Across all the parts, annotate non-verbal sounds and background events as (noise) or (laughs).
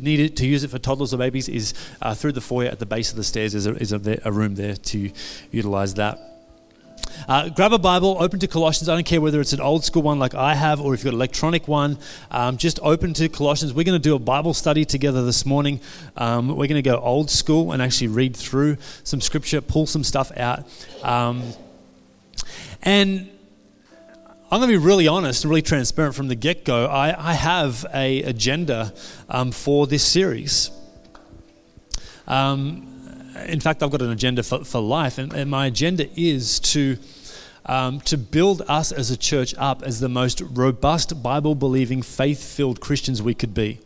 need it to use it for toddlers or babies is uh, through the foyer at the base of the stairs. There's a, is a, a room there to utilize that. Uh, grab a Bible, open to Colossians. I don't care whether it's an old school one like I have or if you've got an electronic one. Um, just open to Colossians. We're going to do a Bible study together this morning. Um, we're going to go old school and actually read through some scripture, pull some stuff out. Um, and I'm going to be really honest and really transparent from the get go. I, I, have a agenda um, for this series. Um, in fact, I've got an agenda for, for life, and, and my agenda is to um, to build us as a church up as the most robust, Bible believing, faith filled Christians we could be.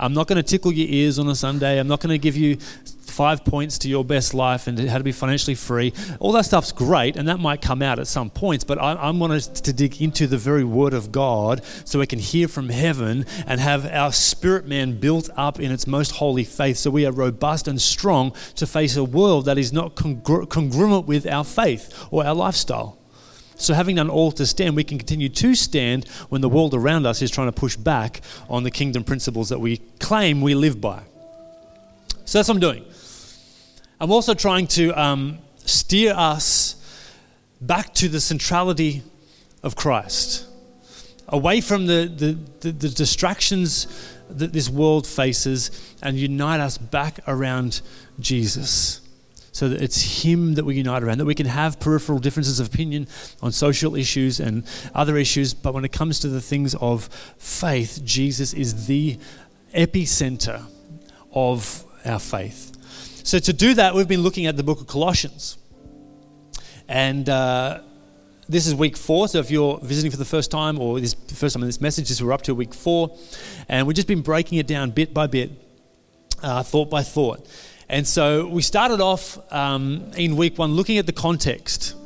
I'm not going to tickle your ears on a Sunday. I'm not going to give you five points to your best life and how to be financially free. All that stuff's great, and that might come out at some points, but I, I want to dig into the very Word of God so we can hear from heaven and have our spirit man built up in its most holy faith so we are robust and strong to face a world that is not congru- congruent with our faith or our lifestyle. So, having done all to stand, we can continue to stand when the world around us is trying to push back on the kingdom principles that we claim we live by. So, that's what I'm doing. I'm also trying to um, steer us back to the centrality of Christ, away from the, the, the, the distractions that this world faces, and unite us back around Jesus so that it's Him that we unite around, that we can have peripheral differences of opinion on social issues and other issues, but when it comes to the things of faith, Jesus is the epicenter of our faith. So, to do that, we've been looking at the book of Colossians. And uh, this is week four. So, if you're visiting for the first time or this first time in this message, we're up to week four. And we've just been breaking it down bit by bit, uh, thought by thought. And so we started off um, in week one looking at the context.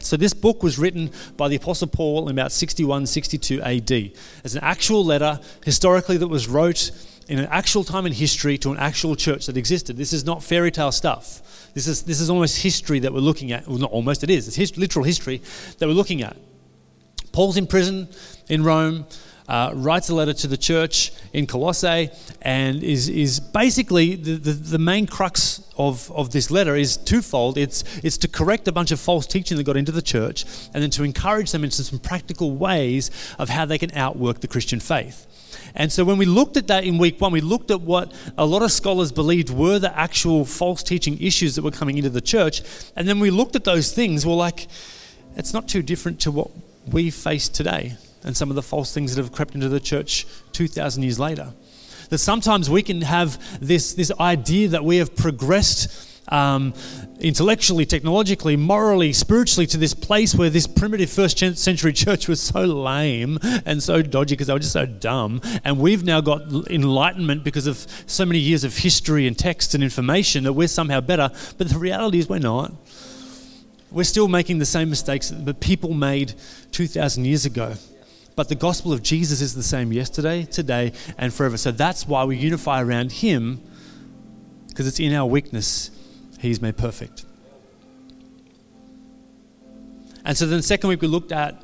So this book was written by the Apostle Paul in about 61, 62 AD. It's an actual letter historically that was wrote in an actual time in history to an actual church that existed. This is not fairy tale stuff. This is, this is almost history that we're looking at. Well, not almost, it is. It's his, literal history that we're looking at. Paul's in prison in Rome uh, writes a letter to the church in Colossae and is, is basically the, the, the, main crux of, of this letter is twofold. It's, it's to correct a bunch of false teaching that got into the church and then to encourage them into some practical ways of how they can outwork the Christian faith. And so when we looked at that in week one, we looked at what a lot of scholars believed were the actual false teaching issues that were coming into the church. And then we looked at those things, we're like, it's not too different to what we face today and some of the false things that have crept into the church 2,000 years later. That sometimes we can have this, this idea that we have progressed um, intellectually, technologically, morally, spiritually to this place where this primitive first century church was so lame and so dodgy because they were just so dumb. And we've now got enlightenment because of so many years of history and text and information that we're somehow better. But the reality is we're not. We're still making the same mistakes that the people made 2,000 years ago. But the gospel of Jesus is the same yesterday, today, and forever. So that's why we unify around Him, because it's in our weakness He's made perfect. And so then, the second week, we looked at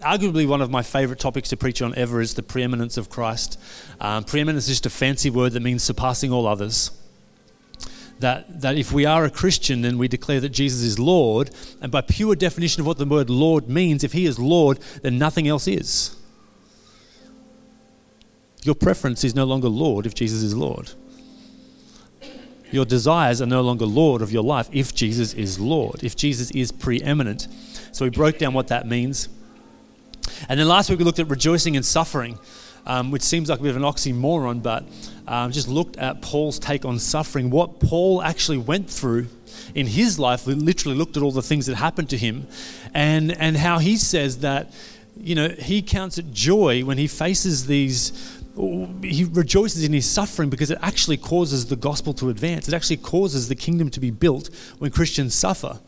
arguably one of my favorite topics to preach on ever is the preeminence of Christ. Um, preeminence is just a fancy word that means surpassing all others that, that if we are a Christian, then we declare that Jesus is Lord. And by pure definition of what the word Lord means, if He is Lord, then nothing else is. Your preference is no longer Lord if Jesus is Lord. Your desires are no longer Lord of your life if Jesus is Lord, if Jesus is preeminent. So we broke down what that means. And then last week we looked at rejoicing and suffering, um, which seems like a bit of an oxymoron, but um, just looked at Paul's take on suffering, what Paul actually went through in his life. We literally looked at all the things that happened to him, and and how he says that, you know, he counts it joy when he faces these. He rejoices in his suffering because it actually causes the gospel to advance. It actually causes the kingdom to be built when Christians suffer.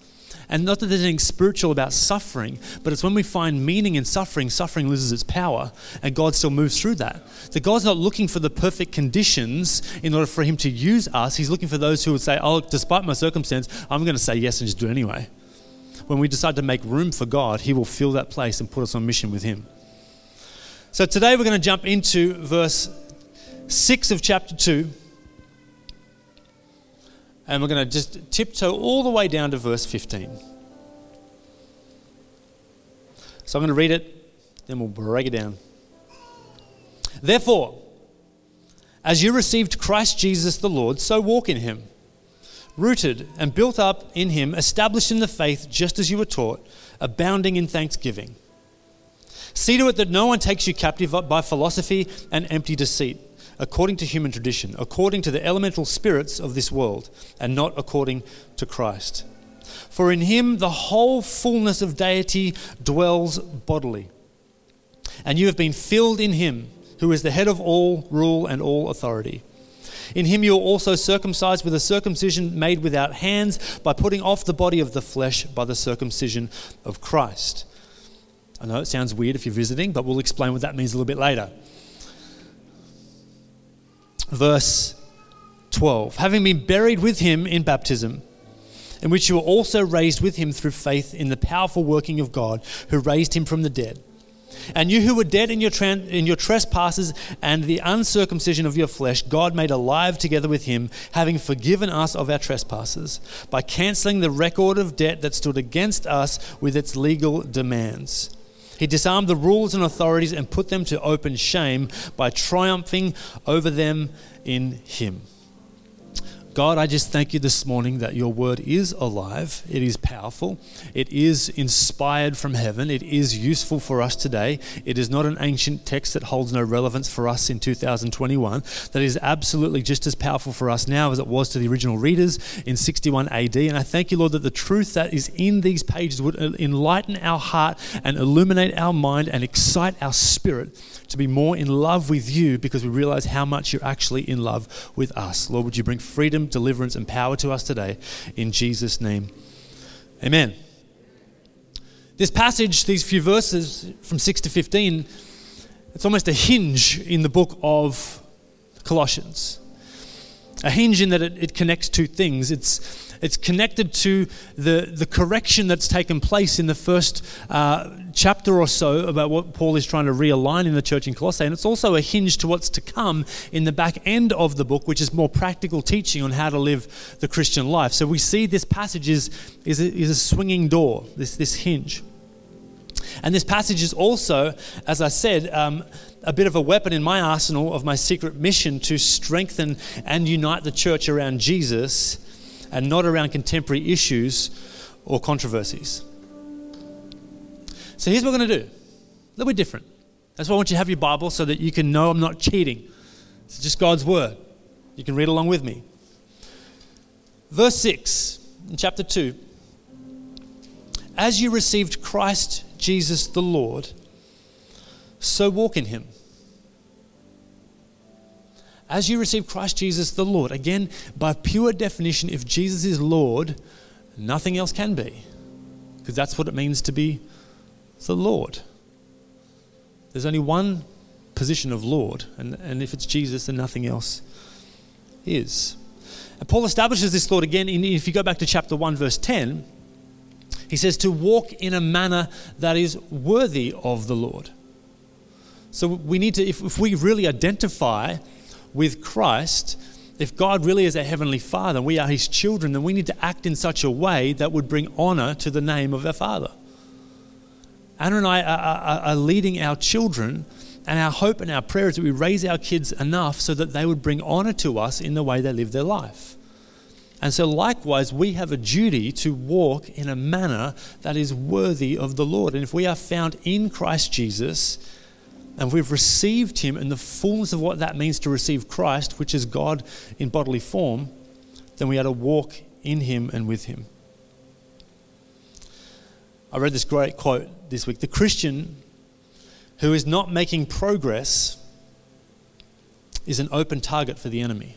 And not that there's anything spiritual about suffering, but it's when we find meaning in suffering, suffering loses its power, and God still moves through that. That God's not looking for the perfect conditions in order for Him to use us. He's looking for those who would say, Oh, despite my circumstance, I'm going to say yes and just do it anyway. When we decide to make room for God, He will fill that place and put us on mission with Him. So today we're going to jump into verse 6 of chapter 2. And we're going to just tiptoe all the way down to verse 15. So I'm going to read it, then we'll break it down. Therefore, as you received Christ Jesus the Lord, so walk in him, rooted and built up in him, established in the faith just as you were taught, abounding in thanksgiving. See to it that no one takes you captive by philosophy and empty deceit according to human tradition, according to the elemental spirits of this world, and not according to Christ. For in him the whole fullness of deity dwells bodily. And you have been filled in him, who is the head of all rule and all authority. In him you are also circumcised with a circumcision made without hands, by putting off the body of the flesh by the circumcision of Christ. I know it sounds weird if you're visiting, but we'll explain what that means a little bit later verse 12. Having been buried with him in baptism, in which you were also raised with him through faith in the powerful working of God who raised him from the dead. And you who were dead in your, in your trespasses and the uncircumcision of your flesh, God made alive together with him, having forgiven us of our trespasses, by cancelling the record of debt that stood against us with its legal demands. He disarmed the rulers and authorities and put them to open shame by triumphing over them in Him. God, I just thank you this morning that your word is alive, it is powerful, it is inspired from heaven, it is useful for us today. It is not an ancient text that holds no relevance for us in 2021, that is absolutely just as powerful for us now as it was to the original readers in 61 AD. And I thank you, Lord, that the truth that is in these pages would enlighten our heart and illuminate our mind and excite our spirit to be more in love with you because we realize how much you're actually in love with us. Lord, would you bring freedom, deliverance, and power to us today in Jesus' name? Amen. This passage, these few verses from 6 to 15, it's almost a hinge in the book of Colossians. A hinge in that it, it connects two things. It's it's connected to the, the correction that's taken place in the first uh, chapter or so about what Paul is trying to realign in the church in Colossae. And it's also a hinge to what's to come in the back end of the book, which is more practical teaching on how to live the Christian life. So we see this passage is, is, a, is a swinging door, this, this hinge. And this passage is also, as I said, um, a bit of a weapon in my arsenal of my secret mission to strengthen and unite the church around Jesus and not around contemporary issues or controversies. So here's what we're going to do a little bit different. That's why I want you to have your Bible so that you can know I'm not cheating. It's just God's Word. You can read along with me. Verse 6 in chapter 2 As you received Christ Jesus the Lord, so walk in him as you receive Christ Jesus the Lord, again, by pure definition, if Jesus is Lord, nothing else can be. Because that's what it means to be the Lord. There's only one position of Lord, and, and if it's Jesus, then nothing else is. And Paul establishes this thought again, in, if you go back to chapter 1, verse 10, he says to walk in a manner that is worthy of the Lord. So we need to, if, if we really identify with Christ, if God really is our Heavenly Father and we are His children, then we need to act in such a way that would bring honor to the name of our Father. Anna and I are, are, are leading our children, and our hope and our prayer is that we raise our kids enough so that they would bring honor to us in the way they live their life. And so, likewise, we have a duty to walk in a manner that is worthy of the Lord. And if we are found in Christ Jesus, and we've received him in the fullness of what that means to receive Christ, which is God in bodily form, then we are to walk in him and with him. I read this great quote this week The Christian who is not making progress is an open target for the enemy.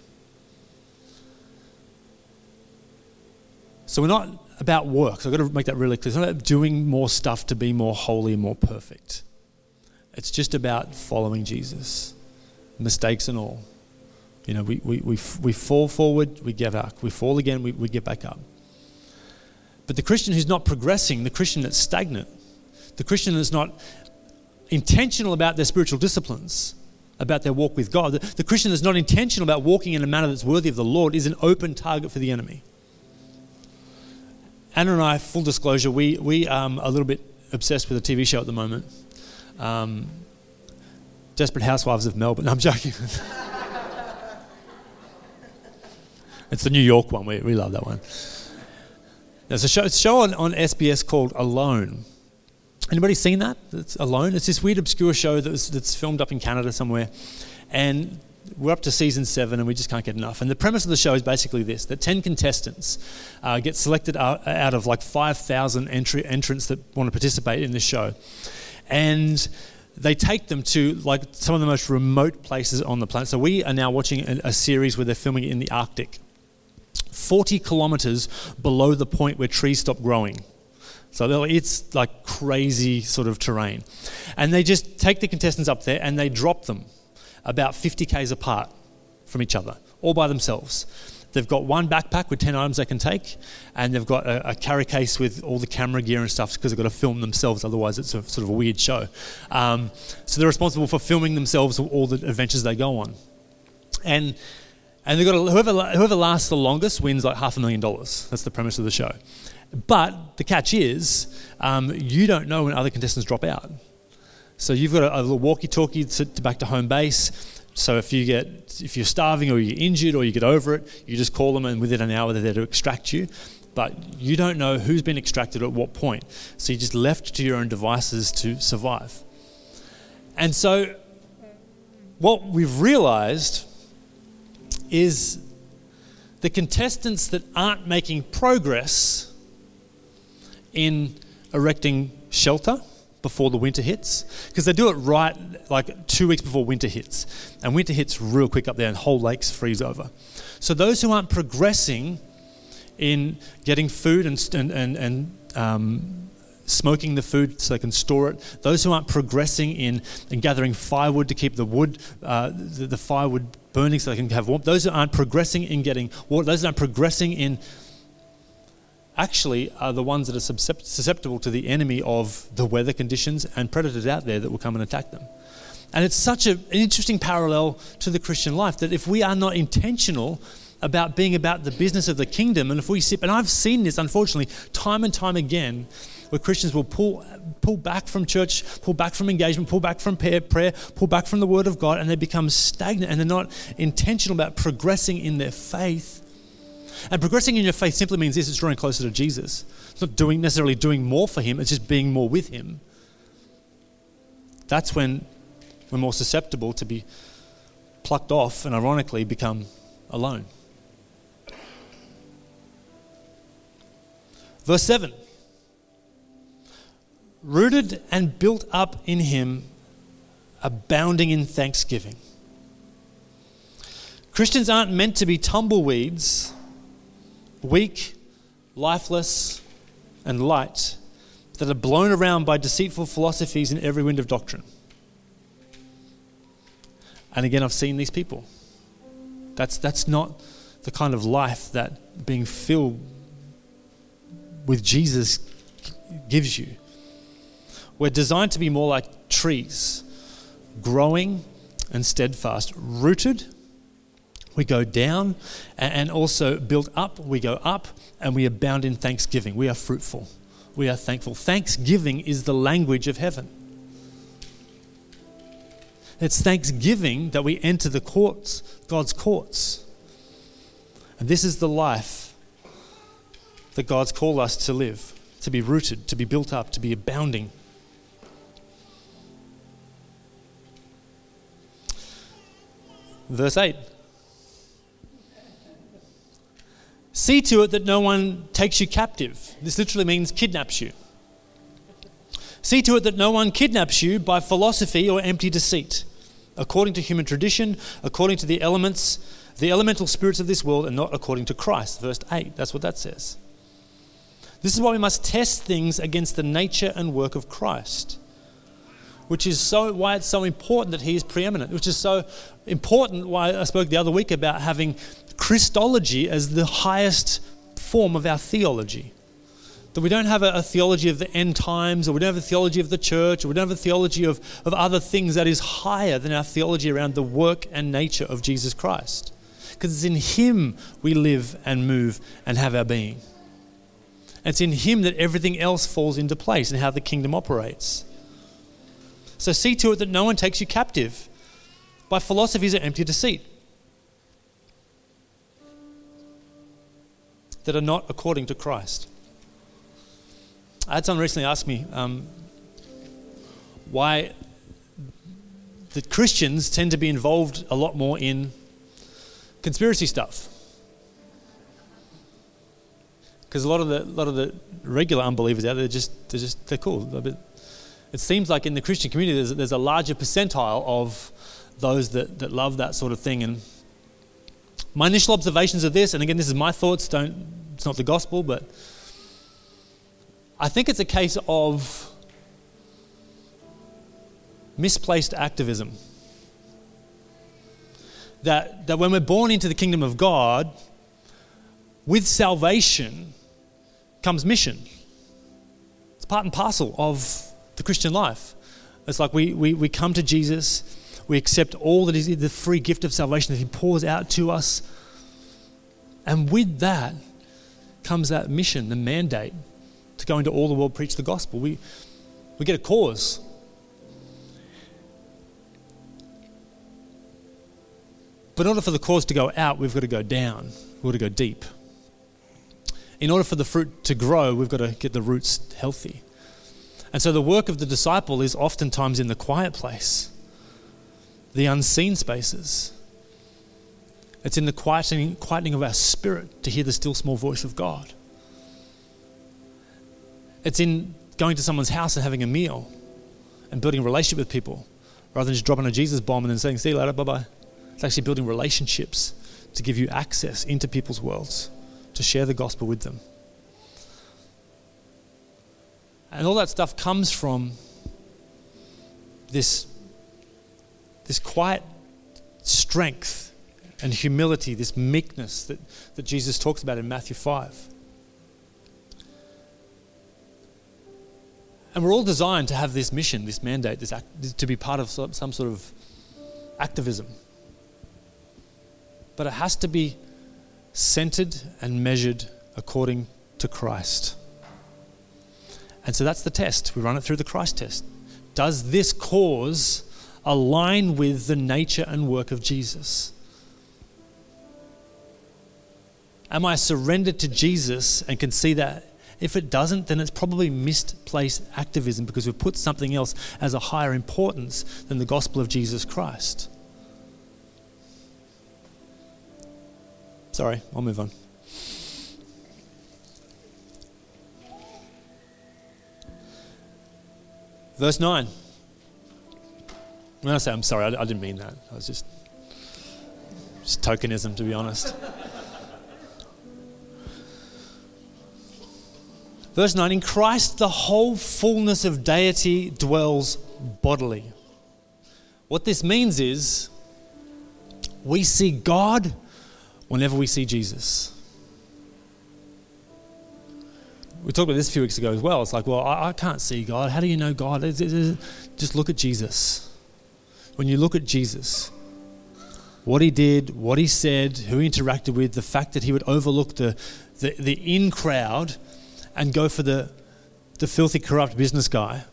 So we're not about work. I've got to make that really clear. It's not about doing more stuff to be more holy and more perfect. It's just about following Jesus, mistakes and all. You know, we, we, we, we fall forward, we get up. We fall again, we, we get back up. But the Christian who's not progressing, the Christian that's stagnant, the Christian that's not intentional about their spiritual disciplines, about their walk with God. The, the Christian that's not intentional about walking in a manner that's worthy of the Lord is an open target for the enemy. Anna and I, full disclosure, we, we um, are a little bit obsessed with a TV show at the moment. Um, Desperate Housewives of Melbourne. I'm joking. (laughs) it's the New York one. We, we love that one. There's a show, a show on, on SBS called Alone. Anybody seen that? It's Alone. It's this weird, obscure show that's, that's filmed up in Canada somewhere. And we're up to season seven and we just can't get enough. And the premise of the show is basically this that 10 contestants uh, get selected out, out of like 5,000 entry, entrants that want to participate in this show. And they take them to like some of the most remote places on the planet. So we are now watching a, a series where they're filming in the Arctic, 40 kilometers below the point where trees stop growing. So it's like crazy sort of terrain. And they just take the contestants up there and they drop them about 50 k's apart from each other, all by themselves. They've got one backpack with 10 items they can take, and they've got a, a carry case with all the camera gear and stuff because they've got to film themselves, otherwise, it's a, sort of a weird show. Um, so they're responsible for filming themselves all the adventures they go on. And and they've got whoever, whoever lasts the longest wins like half a million dollars. That's the premise of the show. But the catch is, um, you don't know when other contestants drop out. So you've got a, a little walkie-talkie to, to back to home base. So if you get if you're starving or you're injured or you get over it, you just call them and within an hour they're there to extract you. But you don't know who's been extracted at what point. So you're just left to your own devices to survive. And so what we've realized is the contestants that aren't making progress in erecting shelter before the winter hits? Because they do it right like two weeks before winter hits. And winter hits real quick up there and whole lakes freeze over. So those who aren't progressing in getting food and, and, and, and um, smoking the food so they can store it those who aren't progressing in, in gathering firewood to keep the wood uh, the, the firewood burning so they can have warmth those who aren't progressing in getting water those who aren't progressing in actually are the ones that are susceptible to the enemy of the weather conditions and predators out there that will come and attack them. And it's such a, an interesting parallel to the Christian life that if we are not intentional about being about the business of the kingdom, and if we sit, and I've seen this unfortunately time and time again, where Christians will pull, pull back from church, pull back from engagement, pull back from prayer, prayer, pull back from the Word of God, and they become stagnant and they're not intentional about progressing in their faith and progressing in your faith simply means this it's drawing closer to Jesus. It's not doing necessarily doing more for him, it's just being more with him. That's when we're more susceptible to be plucked off and ironically become alone. Verse 7 Rooted and built up in him, abounding in thanksgiving. Christians aren't meant to be tumbleweeds weak, lifeless, and light that are blown around by deceitful philosophies in every wind of doctrine. And again, I've seen these people. That's, that's not the kind of life that being filled with Jesus gives you. We're designed to be more like trees, growing and steadfast, rooted we go down and also build up. We go up and we abound in thanksgiving. We are fruitful. We are thankful. Thanksgiving is the language of heaven. It's thanksgiving that we enter the courts, God's courts. And this is the life that God's called us to live, to be rooted, to be built up, to be abounding. Verse 8 See to it that no one takes you captive. This literally means kidnaps you. See to it that no one kidnaps you by philosophy or empty deceit, according to human tradition, according to the elements, the elemental spirits of this world, and not according to Christ. Verse 8, that's what that says. This is why we must test things against the nature and work of Christ, which is so why it's so important that he is preeminent, which is so important why I spoke the other week about having Christology as the highest form of our theology. That we don't have a, a, theology of the end times, or we don't have a theology of the church, or we don't have a theology of, of other things that is higher than our theology around the work and nature of Jesus Christ. Because it's in Him we live and move and have our being. It's in Him that everything else falls into place and how the kingdom operates. So see to it that no one takes you captive by philosophies of empty deceit that are not according to Christ. I had someone recently ask me um, why that Christians tend to be involved a lot more in conspiracy stuff. Because a lot of the lot of the regular unbelievers out there, just they're just they're cool. But it seems like in the Christian community, there's, there's a larger percentile of those that, that love that sort of thing. And my initial observations of this, and again, this is my thoughts. Don't it's not the gospel, but I think it's a case of misplaced activism that, that when we're born into the kingdom of God, with salvation comes mission. It's part and parcel of the Christian life. It's like we, we, we come to Jesus, we accept all that is the free gift of salvation that He pours out to us. And with that comes that mission, the mandate to go into all the world, preach the gospel. We, we get a cause. But in order for the cause to go out, we've got to go down. We've got to go deep. In order for the fruit to grow, we've got to get the roots healthy. And so the work of the disciple is oftentimes in the quiet place, the unseen spaces. It's in the quietening, quietening of our spirit to hear the still small voice of God. It's in going to someone's house and having a meal and building a relationship with people rather than just dropping a Jesus bomb and then saying, see you later, bye bye. It's actually building relationships to give you access into people's worlds, to share the gospel with them. And all that stuff comes from this, this quiet strength and humility, this meekness that, that Jesus talks about in Matthew 5. And we're all designed to have this mission, this mandate, this act, to be part of some, some sort of activism but it has to be centered and measured according to Christ. And so that's the test. We run it through the Christ test. Does this cause align with the nature and work of Jesus? Am I surrendered to Jesus and can see that? If it doesn't, then it's probably misplaced activism because we've put something else as a higher importance than the gospel of Jesus Christ. Sorry, I'll move on. Verse 9. When I say I'm sorry, I, I didn't mean that. I was just, just tokenism, to be honest. Verse 9 In Christ, the whole fullness of deity dwells bodily. What this means is we see God whenever we see Jesus. We talked about this a few weeks ago as well. It's like, well, I, I can't see God. How do you know God? It's, it's, it's, just look at Jesus. When you look at Jesus, what he did, what he said, who he interacted with, the fact that he would overlook the, the, the in crowd and go for the, the filthy, corrupt business guy,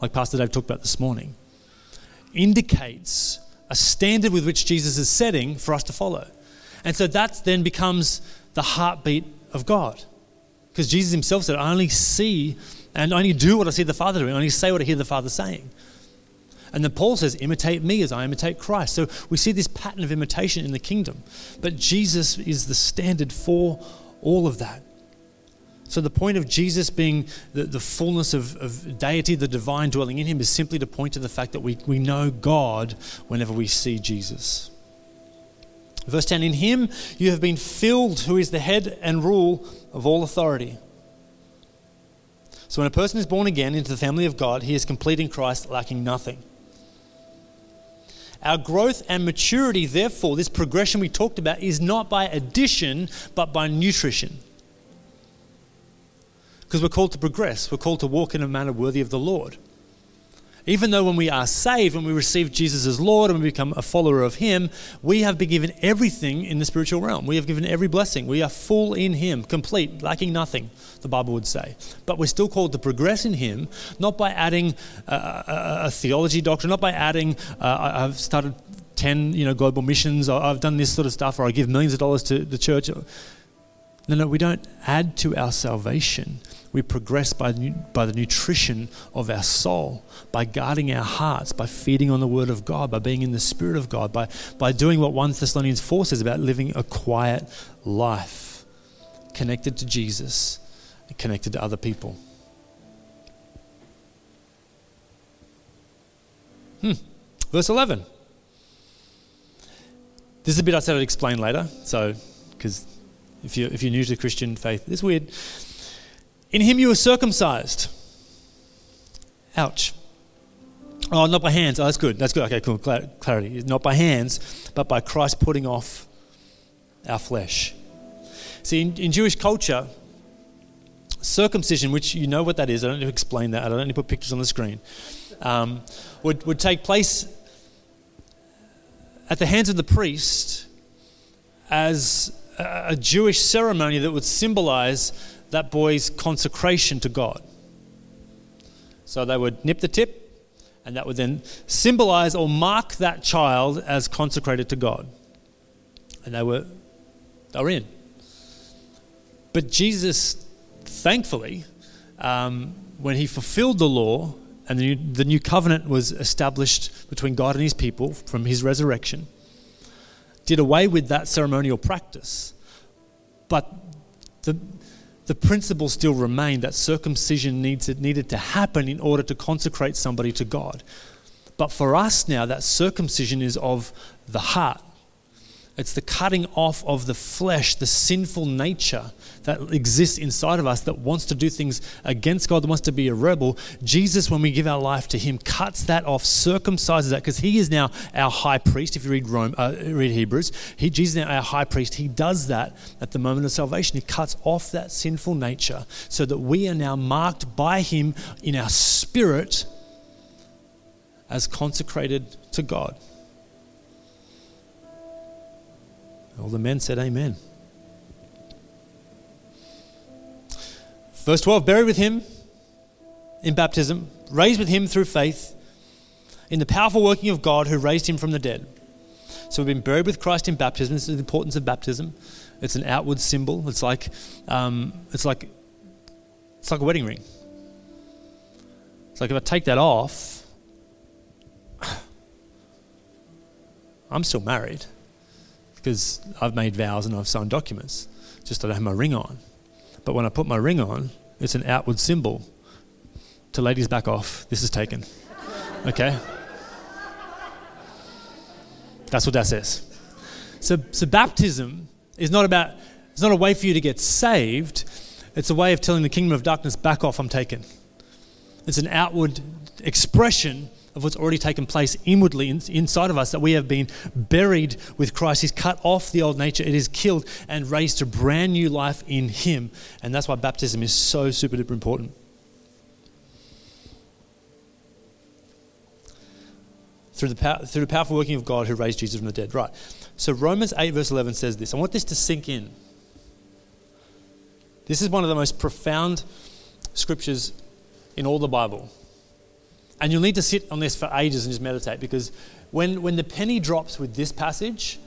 like Pastor Dave talked about this morning, indicates a standard with which Jesus is setting for us to follow. And so that then becomes the heartbeat of God. Because Jesus himself said, I only see and only do what I see the Father doing, I only say what I hear the Father saying. And then Paul says, imitate me as I imitate Christ. So we see this pattern of imitation in the kingdom. But Jesus is the standard for all of that. So the point of Jesus being the, the fullness of, of deity, the divine dwelling in him, is simply to point to the fact that we, we know God whenever we see Jesus. Verse 10 In him you have been filled, who is the head and rule of all authority. So when a person is born again into the family of God, he is complete in Christ, lacking nothing. Our growth and maturity, therefore, this progression we talked about, is not by addition, but by nutrition. Because we're called to progress, we're called to walk in a manner worthy of the Lord. Even though when we are saved, when we receive Jesus as Lord and we become a follower of Him, we have been given everything in the spiritual realm. We have given every blessing. We are full in Him, complete, lacking nothing, the Bible would say. But we're still called to progress in Him, not by adding a, a, a theology doctrine, not by adding, uh, I've started 10 you know, global missions, I've done this sort of stuff, or I give millions of dollars to the church. No, no, we don't add to our salvation we progress by, by the nutrition of our soul, by guarding our hearts, by feeding on the Word of God, by being in the Spirit of God, by, by doing what 1 Thessalonians 4 says about living a quiet life, connected to Jesus, connected to other people. Hmm. Verse 11. This is a bit I said I'd explain later, so, because if you're, if you're new to the Christian faith, it's weird. In him you were circumcised. Ouch. Oh, not by hands. Oh, that's good. That's good. Okay, cool. Clarity. Not by hands, but by Christ putting off our flesh. See, in, in Jewish culture, circumcision, which you know what that is, I don't need to explain that, I don't need to put pictures on the screen, um, would, would take place at the hands of the priest as a, Jewish ceremony that would symbolize that boy's consecration to God. So they would nip the tip, and that would then symbolize or mark that child as consecrated to God. And they were, they were in. But Jesus, thankfully, um, when he fulfilled the law and the new, the new covenant was established between God and his people from his resurrection, did away with that ceremonial practice. But the, the principle still remained that circumcision needs, needed to happen in order to consecrate somebody to God. But for us now, that circumcision is of the heart. It's the cutting off of the flesh, the sinful nature that exists inside of us that wants to do things against God, that wants to be a rebel. Jesus, when we give our life to Him, cuts that off, circumcises that, because He is now our high priest. If you read Rome, uh, read Hebrews, he, Jesus now our high priest. He does that at the moment of salvation. He cuts off that sinful nature so that we are now marked by Him in our spirit as consecrated to God. All the men said, Amen. Verse 12 buried with him in baptism, raised with him through faith in the powerful working of God who raised him from the dead. So we've been buried with Christ in baptism. This is the importance of baptism. It's an outward symbol. It's like, um, it's like, it's like a wedding ring. It's like if I take that off, I'm still married because I've made vows and I've signed documents. Just I don't have my ring on. But when I put my ring on, it's an outward symbol. To ladies, back off. This is taken. Okay? That's what that says. So, so baptism is not about, it's not a way for you to get saved. It's a way of telling the kingdom of darkness, back off, I'm taken. It's an outward expression of what's already taken place inwardly in, inside of us, that we have been buried with Christ. He's cut off the old nature, it is killed and raised to brand new life in Him. And that's why baptism is so super duper important. Through the, power, through the powerful working of God who raised Jesus from the dead. Right. So Romans 8, verse 11 says this. I want this to sink in. This is one of the most profound scriptures in all the Bible. And you'll need to sit on this for ages and just meditate because when, when the penny drops with this passage,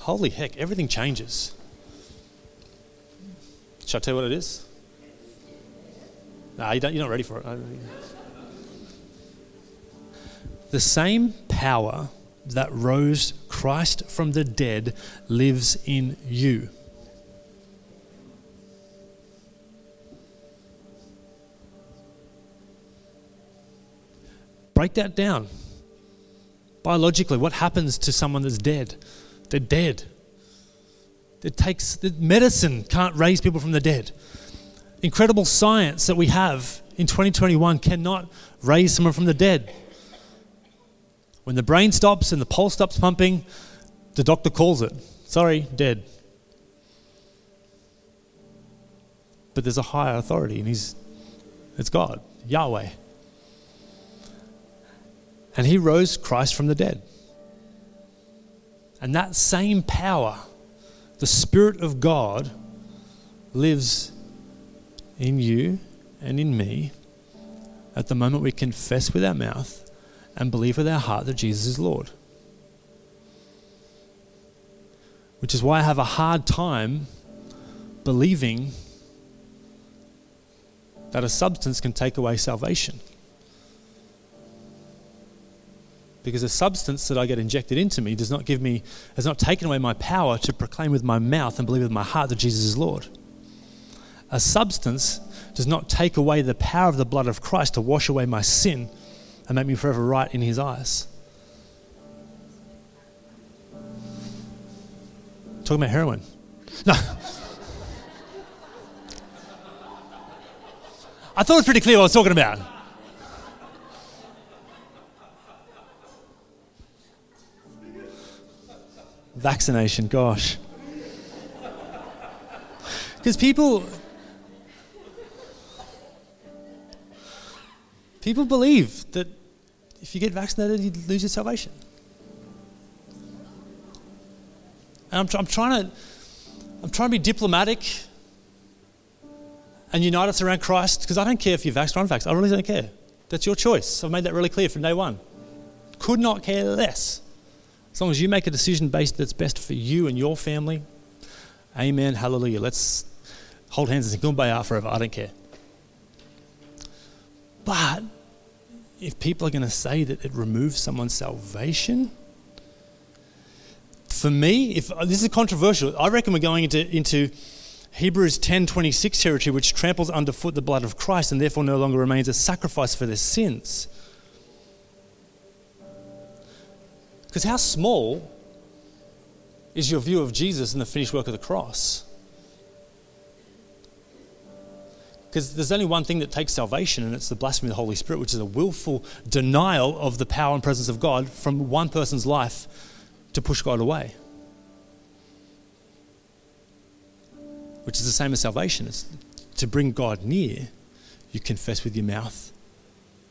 holy heck, everything changes. Shall I tell you what it is? Nah, you don't, you're not ready for it. The same power that rose Christ from the dead lives in you. Break that down. Biologically, what happens to someone that's dead? They're dead. It takes medicine can't raise people from the dead. Incredible science that we have in 2021 cannot raise someone from the dead. When the brain stops and the pulse stops pumping, the doctor calls it. Sorry, dead. but there's a higher authority, and he's it's God, Yahweh. And he rose Christ from the dead. And that same power, the Spirit of God, lives in you and in me at the moment we confess with our mouth and believe with our heart that Jesus is Lord. Which is why I have a hard time believing that a substance can take away salvation. Because a substance that I get injected into me does not give me, has not taken away my power to proclaim with my mouth and believe with my heart that Jesus is Lord. A substance does not take away the power of the blood of Christ to wash away my sin and make me forever right in His eyes. Talking about heroin. No. (laughs) I thought it was pretty clear what I was talking about. Vaccination, gosh. Because people people believe that if you get vaccinated, you lose your salvation. And I'm, I'm trying to I'm trying to be diplomatic and unite us around Christ because I don't care if you're vaxxed or unvaxxed. I really don't care. That's your choice. I've made that really clear from day one. Could not care less. As long as you make a decision based that's best for you and your family, amen, hallelujah. Let's hold hands and sing Kumbaya forever. I don't care. But if people are going to say that it removes someone's salvation, for me, if uh, this is controversial, I reckon we're going into, into Hebrews 10:26 territory, which tramples underfoot the blood of Christ and therefore no longer remains a sacrifice for their sins. Because how small is your view of Jesus and the finished work of the cross? Because there's only one thing that takes salvation, and it's the blasphemy of the Holy Spirit, which is a willful denial of the power and presence of God from one person's life to push God away. which is the same as salvation. It's to bring God near, you confess with your mouth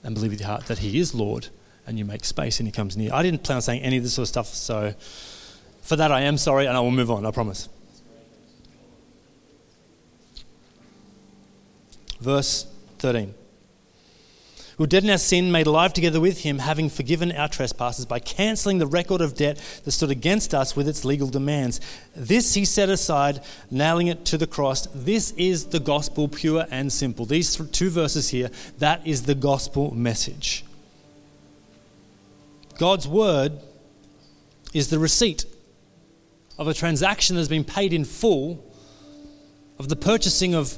and believe with your heart that He is Lord, and you make space and He comes near. I didn't plan on saying any of this sort of stuff, so for that I am sorry, and I will move on, I promise. Verse 13 who were dead in our sin, made alive together with him, having forgiven our trespasses by cancelling the record of debt that stood against us with its legal demands. This he set aside, nailing it to the cross. This is the gospel, pure and simple. These two verses here, that is the gospel message. God's word is the receipt of a transaction that has been paid in full of the purchasing of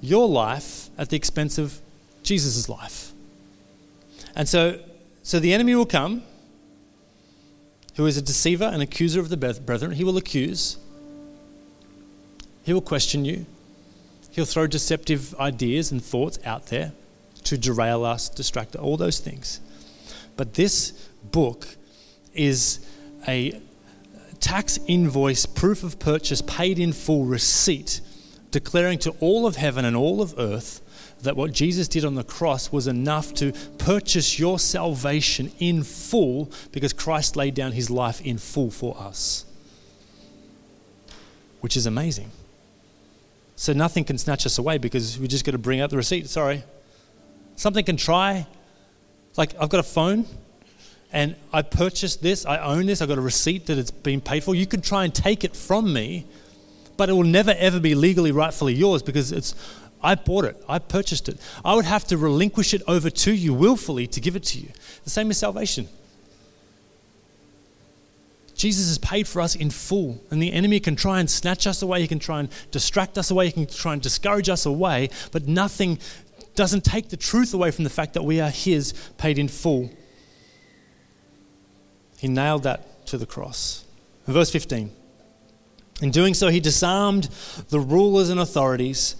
your life at the expense of Jesus' life. And so, so the enemy will come, who is a deceiver and accuser of the brethren. He will accuse, he will question you, he'll throw deceptive ideas and thoughts out there to derail us, distract all those things. But this book is a tax invoice, proof of purchase, paid in full receipt, declaring to all of heaven and all of earth that what Jesus did on the cross was enough to purchase your salvation in full because Christ laid down his life in full for us. Which is amazing. So nothing can snatch us away because we just got to bring out the receipt. Sorry. Something can try. Like, I've got a phone and I purchased this, I own this, I've got a receipt that it's been paid for. You can try and take it from me, but it will never ever be legally, rightfully yours because it's I bought it. I purchased it. I would have to relinquish it over to you willfully to give it to you. The same as salvation. Jesus has paid for us in full, and the enemy can try and snatch us away. He can try and distract us away. He can try and discourage us away, but nothing doesn't take the truth away from the fact that we are His, paid in full. He nailed that to the cross. Verse 15. In doing so, he disarmed the rulers and authorities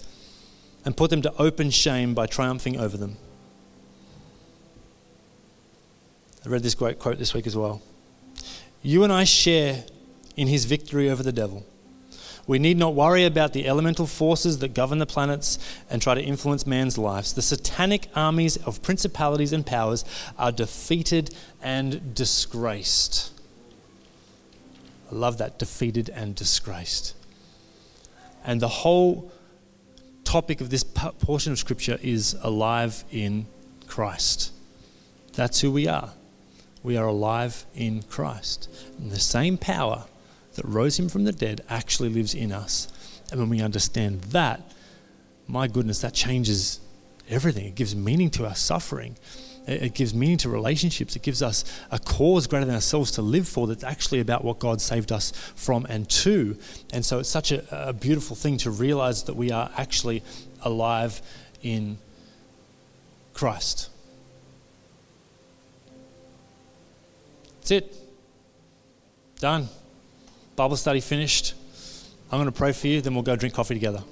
and put them to open shame by triumphing over them. I read this great quote this week as well. You and I share in his victory over the devil. We need not worry about the elemental forces that govern the planets and try to influence man's lives. The satanic armies of principalities and powers are defeated and disgraced. I love that defeated and disgraced. And the whole topic of this portion of Scripture is alive in Christ. That's who we are. We are alive in Christ. And the same power that rose him from the dead actually lives in us. And when we understand that, my goodness, that changes everything. It gives meaning to our suffering. It gives meaning to relationships. It gives us a cause greater than ourselves to live for that's actually about what God saved us from and to. And so it's such a, a beautiful thing to realize that we are actually alive in Christ. That's it. Done. Bible study finished. I'm going to pray for you, then we'll go drink coffee together.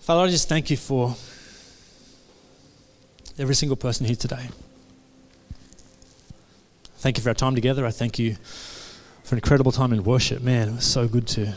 Father, I just thank you for every single person here today. Thank you for our time together. I thank you for an incredible time in worship. Man, it was so good to